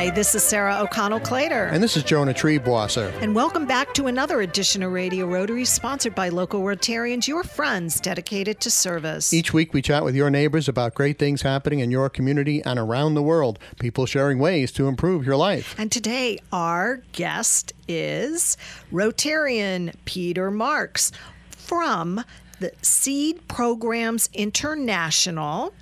Hi, this is Sarah O'Connell Clater. And this is Jonah Triebwasser. And welcome back to another edition of Radio Rotary, sponsored by local Rotarians, your friends dedicated to service. Each week we chat with your neighbors about great things happening in your community and around the world, people sharing ways to improve your life. And today our guest is Rotarian Peter Marks from the Seed Programs International.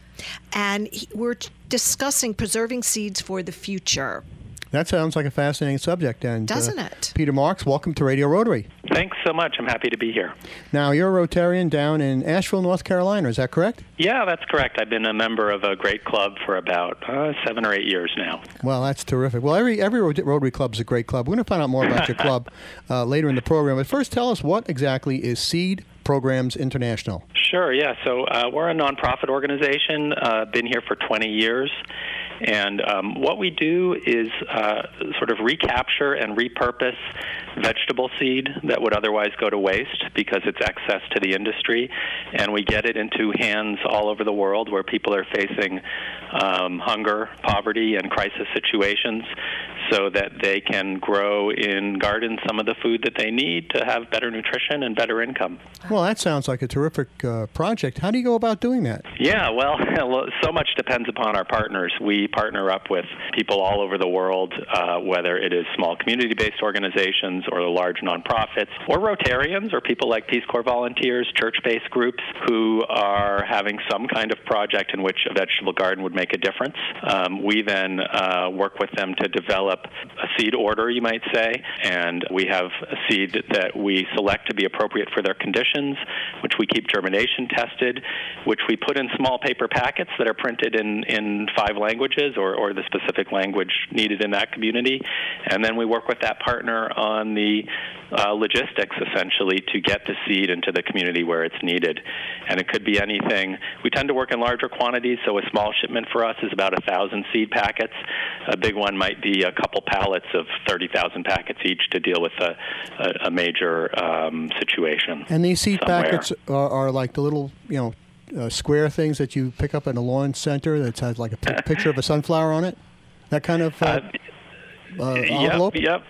And he, we're discussing preserving seeds for the future. That sounds like a fascinating subject, and doesn't uh, it? Peter Marks, welcome to Radio Rotary. Thanks so much. I'm happy to be here. Now, you're a Rotarian down in Asheville, North Carolina. Is that correct? Yeah, that's correct. I've been a member of a great club for about uh, seven or eight years now. Well, that's terrific. Well, every every Rotary club is a great club. We're going to find out more about your club uh, later in the program. But first, tell us what exactly is Seed Programs International. Sure. Yeah. So uh, we're a nonprofit organization. Uh, been here for 20 years. And um, what we do is uh, sort of recapture and repurpose vegetable seed that would otherwise go to waste because it's excess to the industry, and we get it into hands all over the world where people are facing um, hunger, poverty, and crisis situations so that they can grow in gardens some of the food that they need to have better nutrition and better income. Well, that sounds like a terrific uh, project. How do you go about doing that? Yeah, well, so much depends upon our partners. We partner up with people all over the world, uh, whether it is small community based organizations or the large nonprofits, or Rotarians, or people like Peace Corps volunteers, church based groups who are having some kind of project in which a vegetable garden would make a difference. Um, we then uh, work with them to develop a seed order, you might say, and we have a seed that we select to be appropriate for their conditions, which we keep germination tested, which we put in small paper packets that are printed in, in five languages or, or the specific language needed in that community. And then we work with that partner on the uh, logistics essentially to get the seed into the community where it's needed. And it could be anything. We tend to work in larger quantities, so a small shipment for us is about a thousand seed packets. A big one might be a couple pallets of 30,000 packets each to deal with a, a, a major um, situation. And these seed somewhere. packets are, are like the little, you know, uh, square things that you pick up in a lawn center that has like a p- picture of a sunflower on it. That kind of uh, uh, envelope. Yep, yep.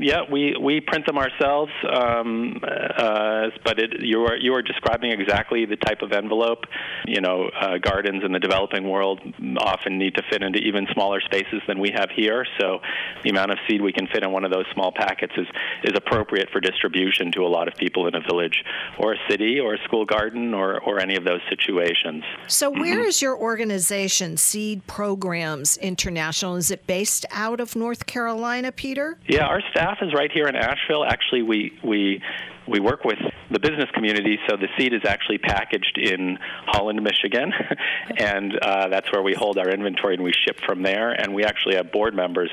Yeah, we, we print them ourselves, um, uh, but it, you are you are describing exactly the type of envelope. You know, uh, gardens in the developing world often need to fit into even smaller spaces than we have here. So, the amount of seed we can fit in one of those small packets is is appropriate for distribution to a lot of people in a village, or a city, or a school garden, or or any of those situations. So, where is your organization, Seed Programs International? Is it based out of North Carolina, Peter? Yeah, our staff is right here in Asheville. Actually, we we we work with the business community, so the seed is actually packaged in Holland, Michigan, and uh, that's where we hold our inventory and we ship from there. And we actually have board members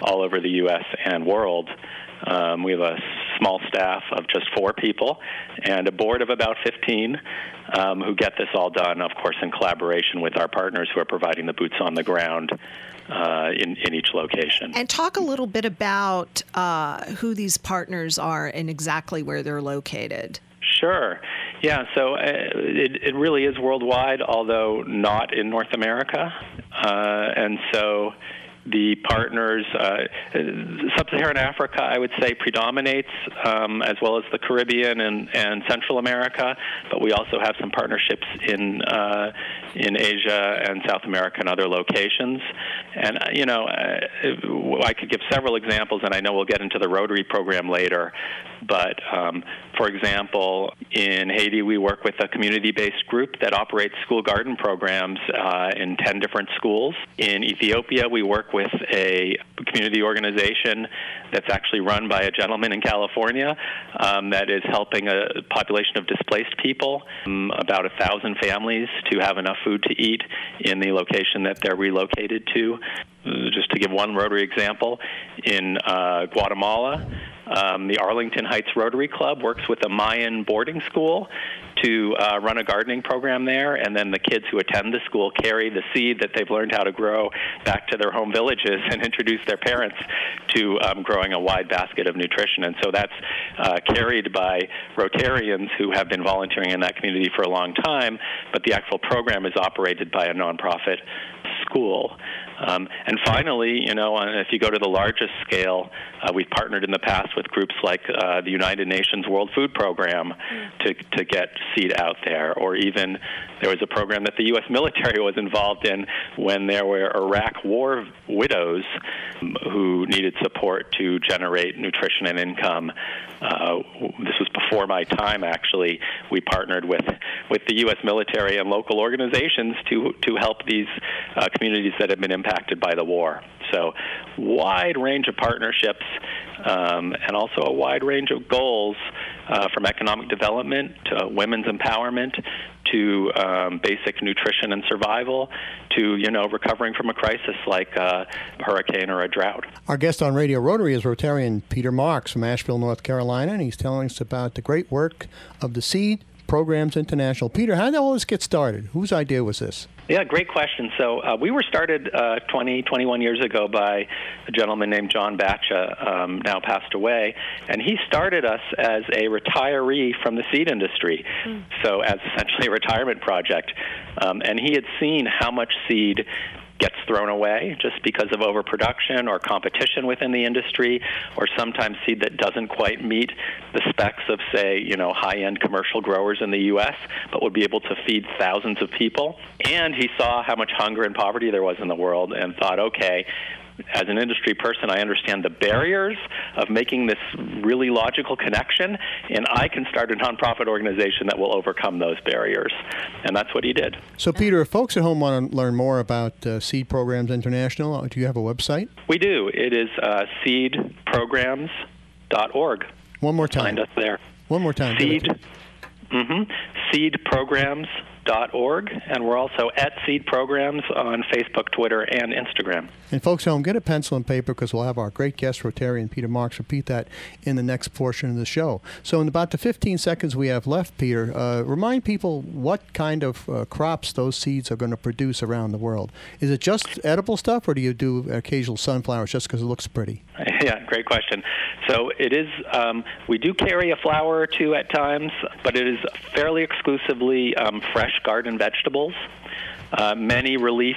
all over the U.S. and world. Um, we have a small staff of just four people and a board of about 15 um, who get this all done, of course, in collaboration with our partners who are providing the boots on the ground uh, in, in each location. And talk a little bit about uh, who these partners are and exactly where they're located. Sure. Yeah, so uh, it, it really is worldwide, although not in North America. Uh, and so the partners, uh, sub-Saharan Africa, I would say, predominates, um, as well as the Caribbean and, and Central America. But we also have some partnerships in uh, in Asia and South America and other locations. And uh, you know, uh, I could give several examples, and I know we'll get into the Rotary program later. But um, for example, in Haiti, we work with a community-based group that operates school garden programs uh, in 10 different schools. In Ethiopia, we work with a community organization that's actually run by a gentleman in California um, that is helping a population of displaced people, um, about a thousand families, to have enough food to eat in the location that they're relocated to. Just to give one Rotary example, in uh, Guatemala, um, the Arlington Heights Rotary Club works with a Mayan boarding school to uh, run a gardening program there, and then the kids who attend the school carry the seed that they've learned how to grow back to their home villages and introduce their parents to um, growing a wide basket of nutrition. And so that's uh, carried by Rotarians who have been volunteering in that community for a long time, but the actual program is operated by a nonprofit school. Um, and finally, you know, if you go to the largest scale, uh, we've partnered in the past with groups like uh, the United Nations World Food Program to, to get seed out there, or even there was a program that the U.S. military was involved in when there were Iraq war widows who needed support to generate nutrition and income. Uh, this was before my time, actually. We partnered with, with the U.S. military and local organizations to, to help these uh, communities that have been impacted by the war. So, wide range of partnerships um, and also a wide range of goals uh, from economic development to women's empowerment to um, basic nutrition and survival to you know recovering from a crisis like a hurricane or a drought. Our guest on Radio Rotary is Rotarian Peter Marks from Asheville, North Carolina, and he's telling us about the great work of the Seed Programs International. Peter, how did all this get started? Whose idea was this? Yeah, great question. So uh, we were started uh, 20, 21 years ago by a gentleman named John Batcha, um, now passed away, and he started us as a retiree from the seed industry, mm. so as essentially a retirement project. Um, and he had seen how much seed gets thrown away just because of overproduction or competition within the industry, or sometimes seed that doesn't quite meet the specs of, say, you know, high-end commercial growers in the U.S., but would be able to feed thousands of people. And he saw how much hunger and poverty there was in the world, and thought, okay, as an industry person, I understand the barriers of making this really logical connection, and I can start a nonprofit organization that will overcome those barriers. And that's what he did. So, Peter, if folks at home want to learn more about uh, Seed Programs International, uh, do you have a website? We do. It is uh, seedprograms.org. One more time. Find us there. One more time. Seed. Mm-hmm. Seedprograms seed.org, and we're also at Seed Programs on Facebook, Twitter, and Instagram. And folks home, get a pencil and paper because we'll have our great guest Rotarian Peter Marks repeat that in the next portion of the show. So, in about the 15 seconds we have left, Peter, uh, remind people what kind of uh, crops those seeds are going to produce around the world. Is it just edible stuff, or do you do occasional sunflowers just because it looks pretty? Yeah, great question. So it is. Um, we do carry a flower or two at times, but it is fairly exclusively um, fresh garden vegetables. Uh, many relief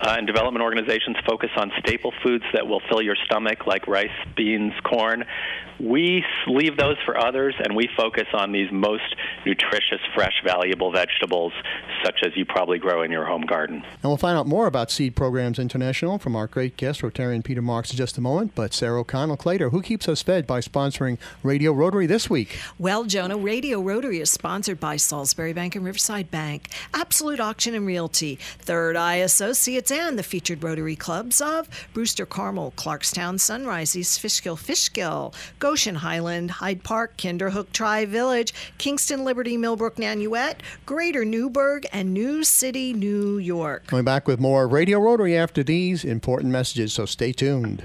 uh, and development organizations focus on staple foods that will fill your stomach, like rice, beans, corn. We leave those for others, and we focus on these most nutritious, fresh, valuable vegetables, such as you probably grow in your home garden. And we'll find out more about Seed Programs International from our great guest, Rotarian Peter Marks, in just a moment. But Sarah O'Connell Clater, who keeps us fed by sponsoring Radio Rotary this week? Well, Jonah, Radio Rotary is sponsored by Salisbury Bank and Riverside Bank, Absolute Auction and Realty, Third Eye Associates, and the featured Rotary clubs of Brewster Carmel, Clarkstown, Sunrise, East Fishkill, Fishkill, Goshen Highland, Hyde Park, Kinderhook Tri Village, Kingston, Liberty, Millbrook, Nanuet, Greater Newburgh, and New City, New York. Coming back with more Radio Rotary after these important messages, so stay tuned.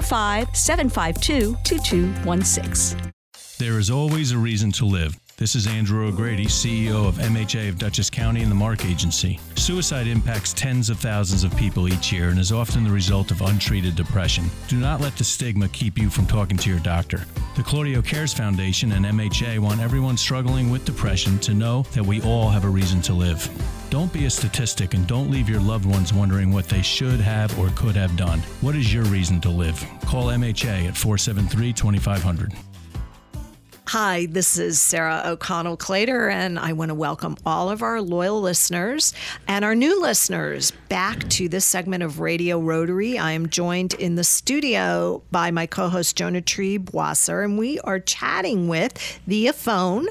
752 2216. There is always a reason to live. This is Andrew O'Grady, CEO of MHA of Dutchess County and the MARC Agency. Suicide impacts tens of thousands of people each year and is often the result of untreated depression. Do not let the stigma keep you from talking to your doctor. The Claudio Cares Foundation and MHA want everyone struggling with depression to know that we all have a reason to live. Don't be a statistic and don't leave your loved ones wondering what they should have or could have done. What is your reason to live? Call MHA at 473 2500. Hi, this is Sarah O'Connell Clater, and I want to welcome all of our loyal listeners and our new listeners back to this segment of Radio Rotary. I am joined in the studio by my co host, Jonah Triebwasser, and we are chatting with via phone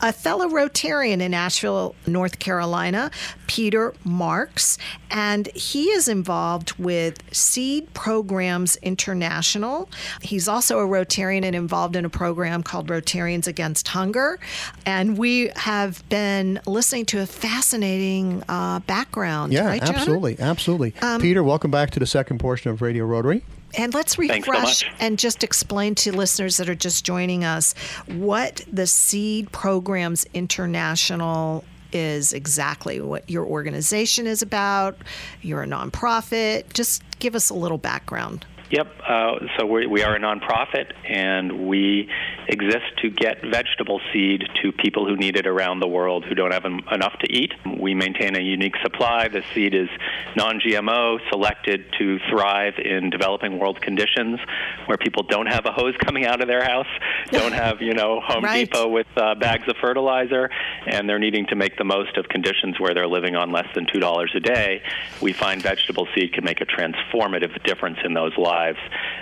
a fellow Rotarian in Asheville, North Carolina, Peter Marks, and he is involved with Seed Programs International. He's also a Rotarian and involved in a program called Rotarians Against Hunger. And we have been listening to a fascinating uh, background. Yeah, right, John? absolutely, absolutely. Um, Peter, welcome back to the second portion of Radio Rotary. And let's Thanks so refresh and just explain to listeners that are just joining us what the Seed Programs International is exactly, what your organization is about. You're a nonprofit. Just give us a little background. Yep. Uh, so we, we are a nonprofit, and we exist to get vegetable seed to people who need it around the world who don't have em- enough to eat. We maintain a unique supply. The seed is non-GMO, selected to thrive in developing world conditions, where people don't have a hose coming out of their house, don't have you know Home Right. Depot with uh, bags of fertilizer, and they're needing to make the most of conditions where they're living on less than two dollars a day. We find vegetable seed can make a transformative difference in those lives,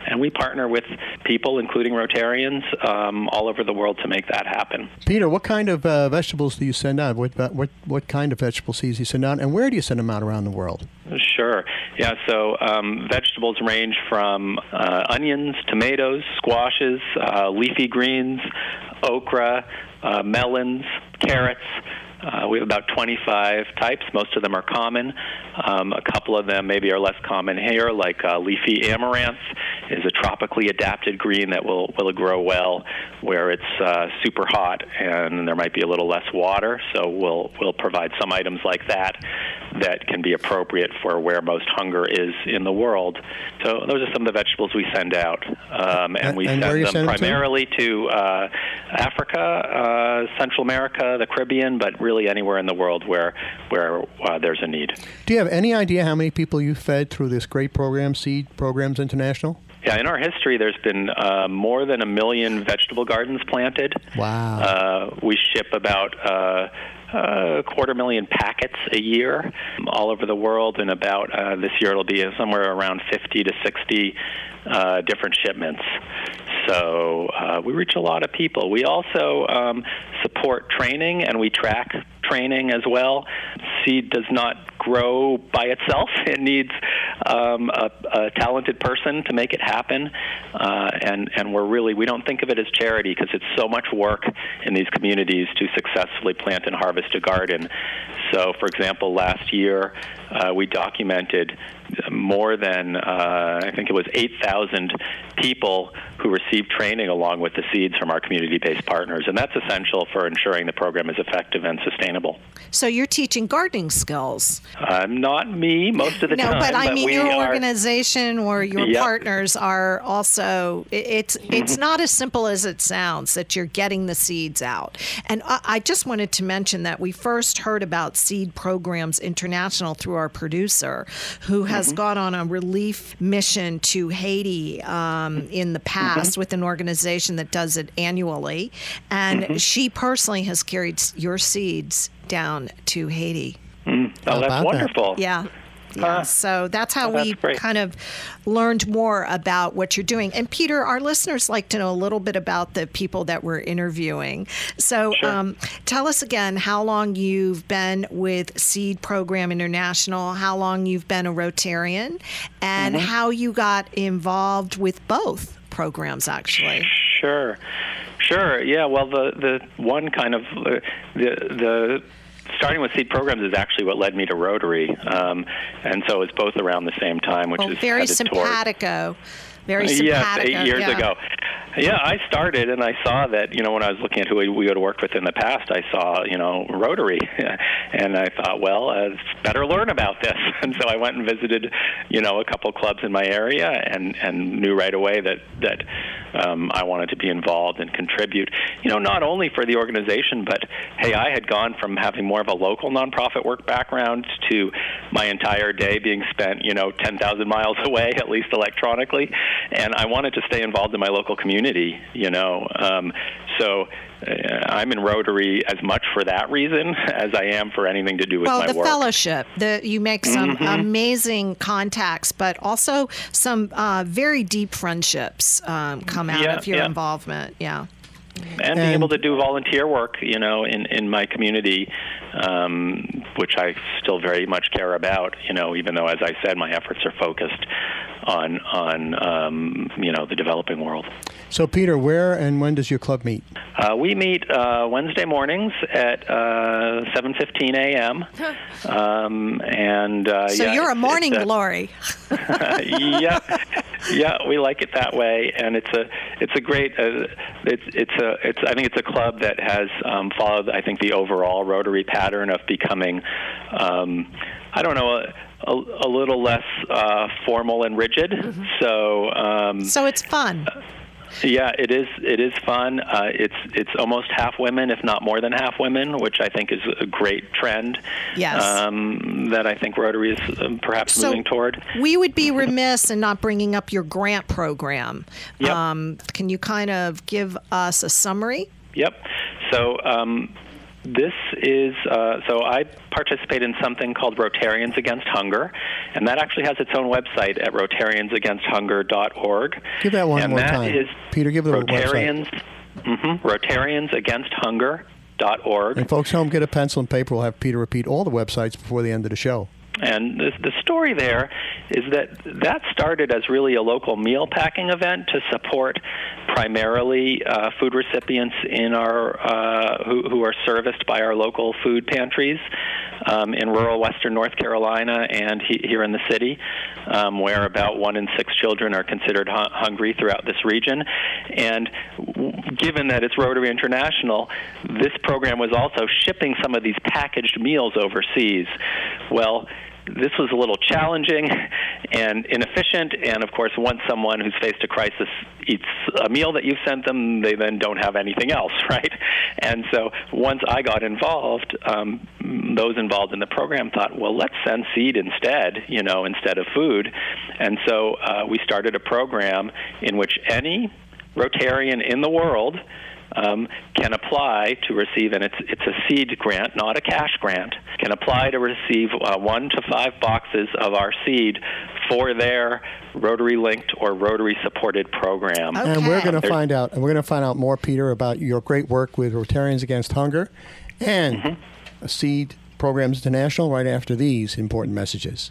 and we partner with people, including Rotarians, um, all over the world to make that happen. Peter, what kind of uh, vegetables do you send out? What, what what kind of vegetable seeds do you send out, and where do you send them out around the world? Sure. Yeah, so um, vegetables range from uh, onions, tomatoes, squashes, uh, leafy greens, okra, uh, melons, carrots. Uh, we have about 25 types. Most of them are common. Um, a couple of them maybe are less common here, like uh, leafy amaranth is a tropically adapted green that will, will grow well where it's uh, super hot and there might be a little less water. So we'll, we'll provide some items like that that can be appropriate for where most hunger is in the world. So those are some of the vegetables we send out. Um, and we and send them send them to? primarily to uh, Africa, uh, Central America, the Caribbean, but really anywhere in the world where, where uh, there's a need. Do you have any idea how many people you fed through this great program, Seed Programs International? Yeah, in our history, there's been uh, more than a million vegetable gardens planted. Wow. Uh, we ship about uh, a quarter million packets a year um, all over the world, and about uh, this year it'll be somewhere around 50 to 60 uh, different shipments. So uh, we reach a lot of people. We also um, support training and we track training as well. Seed does not grow by itself. It needs um, a, a talented person to make it happen. Uh, and, and we're really, we don't think of it as charity because it's so much work in these communities to successfully plant and harvest a garden. So, for example, last year uh, we documented more than, uh, I think it was 8,000 people who received training along with the seeds from our community based partners. And that's essential for ensuring the program is effective and sustainable. So you're teaching gardening skills. Uh, not me most of the no, time. but I mean your are, organization or your Yep. partners are also. it- It's Mm-hmm. it's not as simple as it sounds that you're getting the seeds out. And I, I just wanted to mention that we first heard about Seed Programs International through our producer, who has Mm-hmm. gone on a relief mission to Haiti um, in the Mm-hmm. past with an organization that does it annually, and Mm-hmm. she personally has carried your seeds down to Haiti. Oh, that's wonderful. that? wonderful. Yeah. Yeah, so that's how Oh, that's we great. kind of learned more about what you're doing. And Peter, our listeners like to know a little bit about the people that we're interviewing. So Sure. um, tell us again how long you've been with Seed Program International, how long you've been a Rotarian, and Mm-hmm. how you got involved with both programs, actually. Sure, sure. Yeah. Well, the the one kind of uh, the the starting with seed programs is actually what led me to Rotary, um, and so it's both around the same time, which Well, is Oh, very headed toward- simpatico. Very Yes, simpatico. eight years yeah. ago. Yeah, I started and I saw that, you know, when I was looking at who we, we had worked with in the past, I saw, you know, Rotary. and I thought, well, uh, better learn about this. And so I went and visited, you know, a couple clubs in my area and, and knew right away that, that um, I wanted to be involved and contribute, you know, not only for the organization, but hey, I had gone from having more of a local nonprofit work background to my entire day being spent, you know, 10,000 miles away, at least electronically. And I wanted to stay involved in my local community, you know. Um, so I'm in Rotary as much for that reason as I am for anything to do with well, my the work. fellowship. The you make some Mm-hmm. amazing contacts, but also some uh, very deep friendships um, come out Yeah, of your yeah. involvement. Yeah. and being able to do volunteer work, you know, in, in my community, uh, um, which I still very much care about. You know, even though, as I said, my efforts are focused on on um, you know the developing world. So, Peter, where and when does your club meet? Uh, we meet uh, Wednesday mornings at uh, 7:15 a.m. Um, and uh, so yeah, you're a morning it's glory. yeah, yeah, we like it that way, and it's a it's a great uh, it's it's a it's I think it's a club that has um, followed I think the overall Rotary pattern of becoming um, I don't know a, a, little less uh, formal and rigid. So um, So it's fun. yeah, it is. It is fun. Uh, it's it's almost half women, if not more than half women, which I think is a great trend. Yes. Um, that I think Rotary is um, perhaps So moving toward. we would be remiss in not bringing up your grant program. Yep. Um, can you kind of give us a summary? Yep. So um, this is uh, so I participate in something called Rotarians Against Hunger, and that actually has its own website at RotariansAgainstHunger.org. Give that one and more that time. is Peter, give the. Rotarians. Mm-hmm, RotariansAgainstHunger.org. And folks home, get a pencil and paper. We'll have Peter repeat all the websites before the end of the show. And the, the story there is that that started as really a local meal packing event to support primarily uh, food recipients in our uh, who, who are serviced by our local food pantries um, in rural western North Carolina and he, here in the city, um, where about one in six children are considered hu- hungry throughout this region. And w- given that it's Rotary International, this program was also shipping some of these packaged meals overseas. Well, this was a little challenging and inefficient. And of course, once someone who's faced a crisis eats a meal that you've sent them, they then don't have anything else, right? And so once I got involved, um, those involved in the program thought, well, let's send seed instead, you know, instead of food. And so uh, we started a program in which any Rotarian in the world um, can apply to receive, and it's it's a seed grant, not a cash grant. Can apply to receive uh, one to five boxes of our seed for their Rotary linked or Rotary supported program. And we're going to find out, and we're going to find out more, Peter, about your great work with Rotarians Against Hunger and Mm-hmm. Seed Programs International right after these important messages.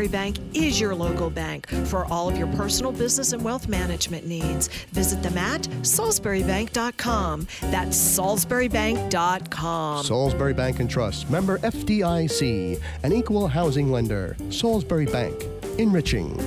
Bank is your local bank for all of your personal business and wealth management needs. Visit them at salisburybank.com. That's salisburybank.com. Salisbury Bank and Trust, member FDIC, an equal housing lender. Salisbury Bank, enriching.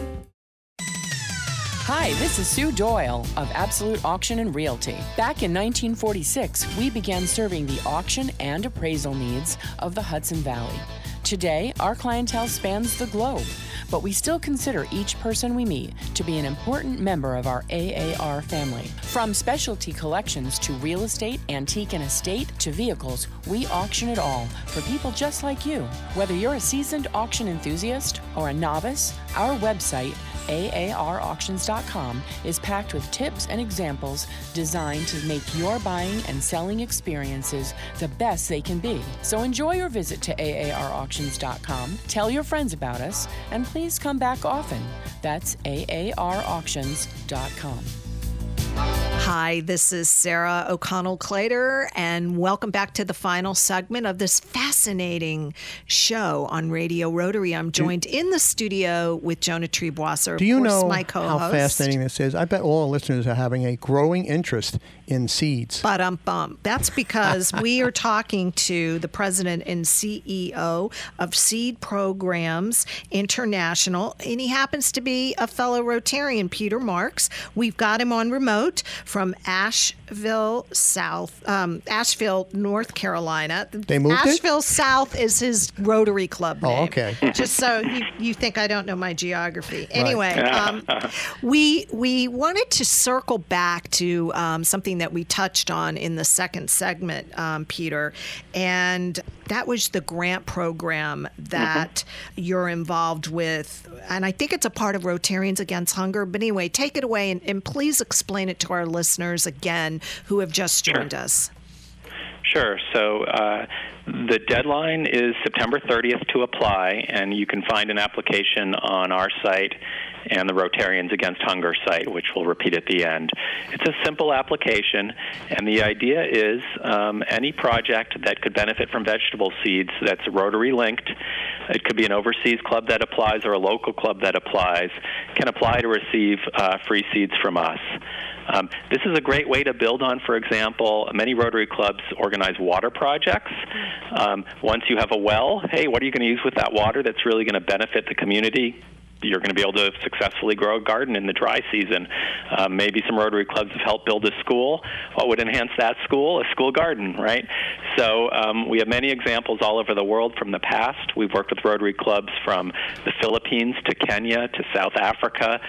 Hi, this is Sue Doyle of Absolute Auction and Realty. Back in 1946, we began serving the auction and appraisal needs of the Hudson Valley. Today, our clientele spans the globe, but we still consider each person we meet to be an important member of our AAR family. From specialty collections to real estate, antique and estate to vehicles, we auction it all for people just like you. Whether you're a seasoned auction enthusiast or a novice, our website AARauctions.com is packed with tips and examples designed to make your buying and selling experiences the best they can be. So enjoy your visit to AARauctions.com, tell your friends about us, and please come back often. That's AARauctions.com. Hi, this is Sarah O'Connell Clater, and welcome back to the final segment of this fascinating fascinating show on Radio Rotary. I'm joined in the studio with Jonah Triebwasser, Do you course, know my how co-host. fascinating this is? I bet all our listeners are having a growing interest in seeds. But um bum. That's because we are talking to the president and CEO of Seed Programs International, and he happens to be a fellow Rotarian, Peter Marks. We've got him on remote from Asheville, South, um, Asheville, North Carolina. They moved it? South is his Rotary Club Oh, okay. Just so you, you think I don't know my geography. Anyway, um, we we wanted to circle back to um, something that we touched on in the second segment, um, Peter, and that was the grant program that you're involved with, and I think it's a part of Rotarians Against Hunger. But anyway, take it away and, and please explain it to our listeners again who have just joined us. Sure. So uh, the deadline is September 30th to apply, and you can find an application on our site and the Rotarians Against Hunger site, which we'll repeat at the end. It's a simple application, and the idea is um, any project that could benefit from vegetable seeds that's Rotary linked, it could be an overseas club that applies or a local club that applies, can apply to receive uh, free seeds from us. Um, this is a great way to build on, for example, many Rotary clubs organize water projects. Um, once you have a well, hey, what are you going to use with that water that's really going to benefit the community? You're going to be able to successfully grow a garden in the dry season. Um, maybe some Rotary clubs have helped build a school. What would enhance that school? A school garden, right? So um, we have many examples all over the world from the past. We've worked with Rotary clubs from the Philippines to Kenya to South Africa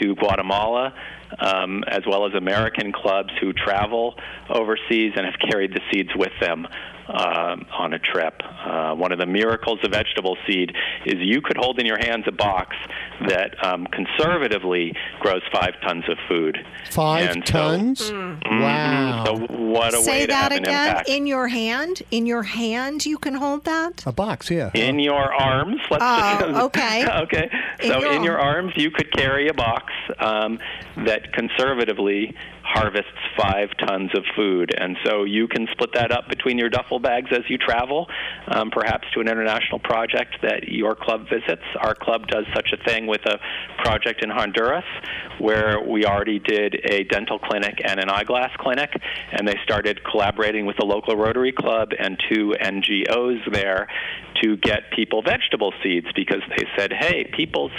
to Guatemala um, as well as American clubs who travel overseas and have carried the seeds with them uh, on a trip. Uh, one of the miracles of vegetable seed is you could hold in your hands a box that um, conservatively grows five tons of food. Five And so- tons? Wow. So what a way Say to that have an again. impact. In your hand, in your hand, you can hold that. a box, yeah. in your arms. Let's Oh, just, okay. okay. In So your in your arms, you could carry a box um, that conservatively harvests five tons of food, and so you can split that up between your duffel bags as you travel, um, perhaps to an international project that your club visits. Our club does such a thing with a project in Honduras, where we already did a dental clinic and an eyeglass clinic, and they started collaborating with the local Rotary Club and two NGOs there to get people vegetable seeds because they said, hey, people's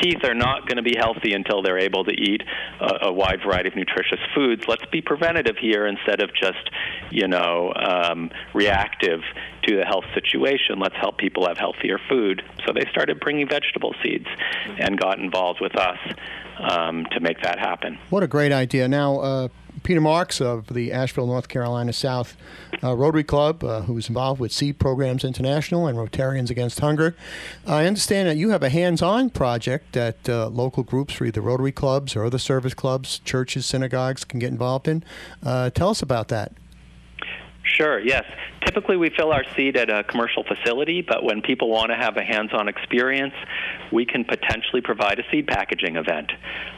teeth are not going to be healthy until they're able to eat a, a wide variety of nutritious foods. Let's be preventative here instead of just, you know, um, reactive to the health situation. Let's help people have healthier food. So they started bringing vegetable seeds and got involved with us um, to make that happen. What a great idea. Now, uh, Peter Marks of the Asheville, North Carolina South uh, Rotary Club, uh, who is involved with Seed Programs International and Rotarians Against Hunger. I understand that you have a hands on project that uh, local groups, for either Rotary clubs or other service clubs, churches, synagogues, can get involved in. Uh, tell us about that. Sure, yes. Typically, we fill our seed at a commercial facility, but when people want to have a hands on experience, we can potentially provide a seed packaging event.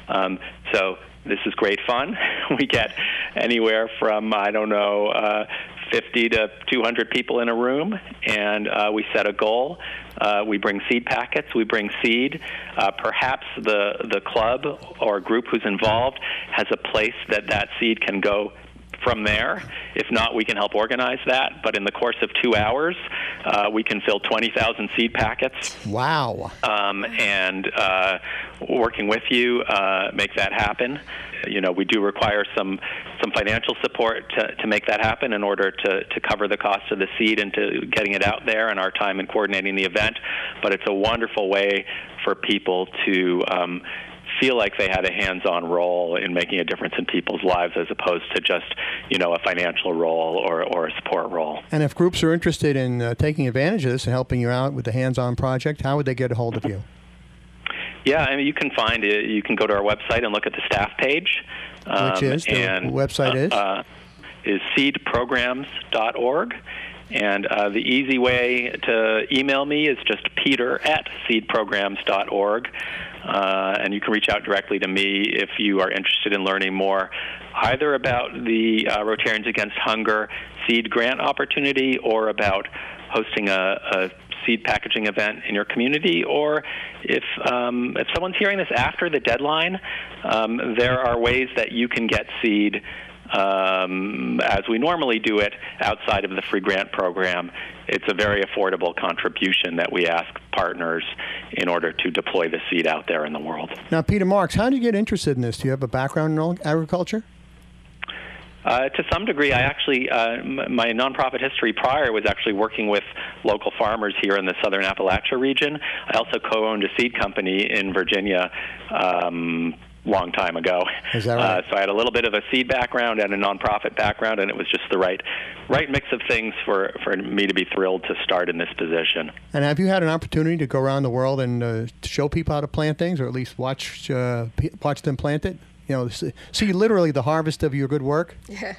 Um, so, this is great fun. We get anywhere from, I don't know, uh, 50 to 200 people in a room, and uh, we set a goal. Uh, we bring seed packets. We bring seed. Uh, perhaps the the club or group who's involved has a place that that seed can go from there. If not, we can help organize that. But in the course of two hours, uh, we can fill 20,000 seed packets Wow. um, and uh, working with you uh, make that happen. You know, we do require some some financial support to, to make that happen in order to, to cover the cost of the seed and to getting it out there and our time in coordinating the event. But it's a wonderful way for people to um, feel like they had a hands-on role in making a difference in people's lives as opposed to just you know a financial role or, or a support role. And if groups are interested in uh, taking advantage of this and helping you out with the hands on project, how would they get a hold of you? Yeah, I mean, you can find it. You can go to our website and look at the staff page. Um, Which is? The and, website is? Uh, is seedprograms.org. And uh, the easy way to email me is just peter at seedprograms.org. Uh, and you can reach out directly to me if you are interested in learning more either about the uh, Rotarians Against Hunger seed grant opportunity or about hosting a, a seed packaging event in your community, or if um, if someone's hearing this after the deadline, um, there are ways that you can get seed. Um, as we normally do it outside of the free grant program, it's a very affordable contribution that we ask partners in order to deploy the seed out there in the world. Now, Peter Marks, how did you get interested in this? Do you have a background in agriculture? Uh, to some degree, I actually, uh, my nonprofit history prior was actually working with local farmers here in the southern Appalachia region. I also co owned a seed company in Virginia. Um, long time ago. Is that right? Uh, so I had a little bit of a seed background and a nonprofit background, and it was just the right right mix of things for for me to be thrilled to start in this position. And have you had an opportunity to go around the world and uh, show people how to plant things, or at least watch uh, watch them plant it? You know, see literally the harvest of your good work. Yeah.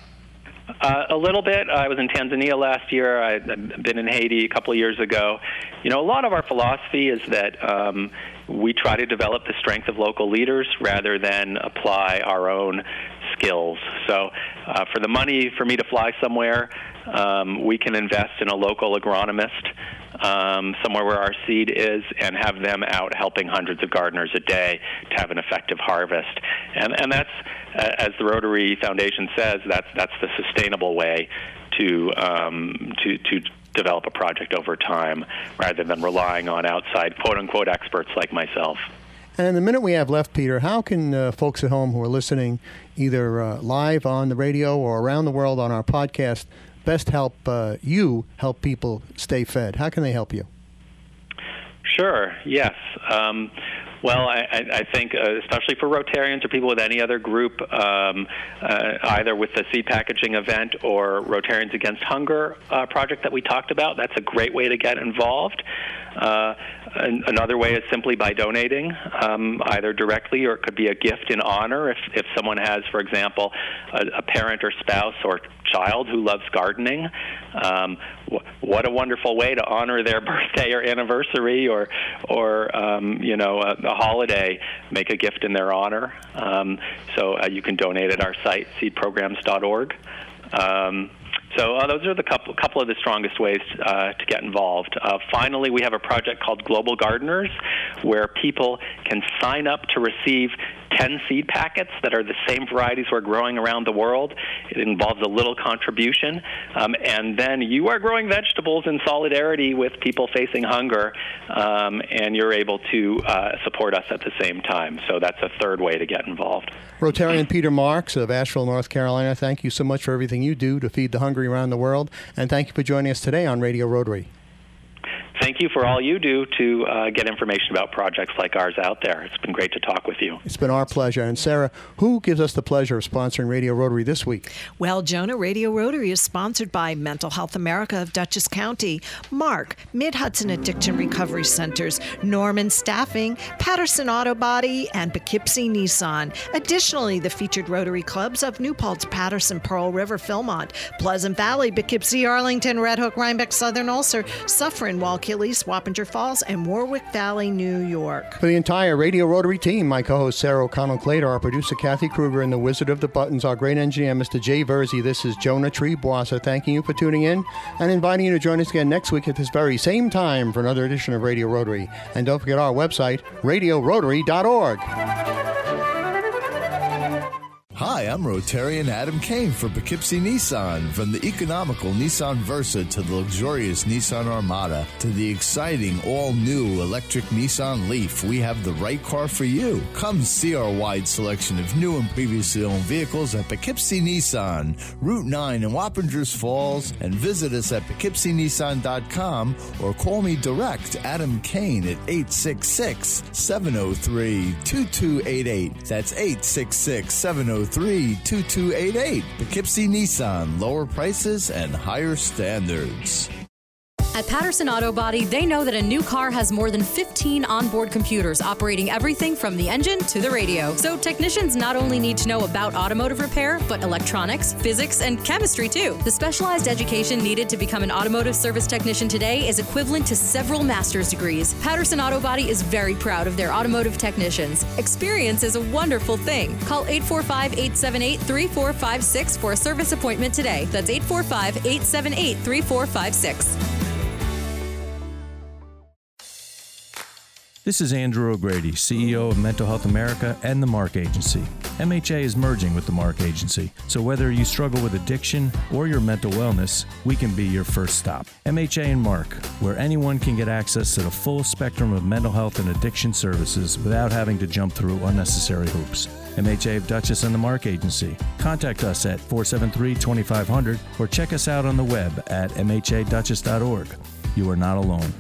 Uh, a little bit. I was in Tanzania last year. I've been in Haiti a couple of years ago. You know, a lot of our philosophy is that um, we try to develop the strength of local leaders rather than apply our own skills. So, uh, for the money for me to fly somewhere, um, we can invest in a local agronomist um, somewhere where our seed is and have them out helping hundreds of gardeners a day to have an effective harvest. And, and that's, uh, as the Rotary Foundation says, that's, that's the sustainable way to, um, to, to develop a project over time rather than relying on outside quote unquote experts like myself. And in the minute we have left, Peter, how can uh, folks at home who are listening either uh, live on the radio or around the world on our podcast best help uh, you help people stay fed? How can they help you? Sure, yes. Um, well, I, I think, uh, especially for Rotarians or people with any other group, um, uh, either with the seed packaging event or Rotarians Against Hunger uh, project that we talked about, that's a great way to get involved. Uh, another way is simply by donating, um, either directly or it could be a gift in honor. If, if someone has, for example, a, a parent or spouse or child who loves gardening, um, wh- what a wonderful way to honor their birthday or anniversary or, or um, you know, a, a, holiday, make a gift in their honor. Um, so uh, you can donate at our site, seedprograms.org. Um, so uh, those are the couple, couple of the strongest ways uh, to get involved. Uh, finally, we have a project called Global Gardeners, where people can sign up to receive 10 seed packets that are the same varieties we're growing around the world. It involves a little contribution. Um, and then you are growing vegetables in solidarity with people facing hunger, um, and you're able to uh, support us at the same time. So that's a third way to get involved. Rotarian Peter Marks of Asheville, North Carolina, thank you so much for everything you do to feed the hungry around the world. And thank you for joining us today on Radio Rotary thank you for all you do to uh, get information about projects like ours out there. It's been great to talk with you. It's been our pleasure. And Sarah, who gives us the pleasure of sponsoring Radio Rotary this week? Well, Jonah, Radio Rotary is sponsored by Mental Health America of Dutchess County, MARC, Mid Hudson Addiction Recovery Centers, Norman Staffing, Patterson Auto Body, and Poughkeepsie Nissan. Additionally, the featured Rotary clubs of New Paltz, Patterson, Pearl River, Philmont, Pleasant Valley, Poughkeepsie, Arlington, Red Hook, Rhinebeck, Southern Ulster, Suffern, Wallkill, Wappinger Falls, and Warwick Valley, New York. For the entire Radio Rotary team, my co-host Sarah O'Connell Clater, our producer Kathy Kruger, and the Wizard of the Buttons, our great engineer Mr. Jay Verzi. This is Jonah Triebwasser thanking you for tuning in and inviting you to join us again next week at this very same time for another edition of Radio Rotary. And don't forget our website, radiorotary.org. Hi, I'm Rotarian Adam Kane for Poughkeepsie Nissan. From the economical Nissan Versa to the luxurious Nissan Armada to the exciting all new electric Nissan Leaf, we have the right car for you. Come see our wide selection of new and previously owned vehicles at Poughkeepsie Nissan, Route 9 in Wappingers Falls, and visit us at poughkeepsienissan.com or call me direct, Adam Kane, at 866 703 2288. That's 866 703 803 2288. Poughkeepsie Nissan, lower prices and higher standards. At Patterson Auto Body, they know that a new car has more than 15 onboard computers operating everything from the engine to the radio. So technicians not only need to know about automotive repair, but electronics, physics, and chemistry too. The specialized education needed to become an automotive service technician today is equivalent to several master's degrees. Patterson Auto Body is very proud of their automotive technicians. Experience is a wonderful thing. Call 845 878 3456 for a service appointment today. That's 845 878 3456. This is Andrew O'Grady, CEO of Mental Health America and the MARC Agency. MHA is merging with the MARC Agency, so whether you struggle with addiction or your mental wellness, we can be your first stop. MHA and MARC, where anyone can get access to the full spectrum of mental health and addiction services without having to jump through unnecessary hoops. MHA of Dutchess and the MARC Agency. Contact us at 473 2500 or check us out on the web at mhadutchess.org. You are not alone.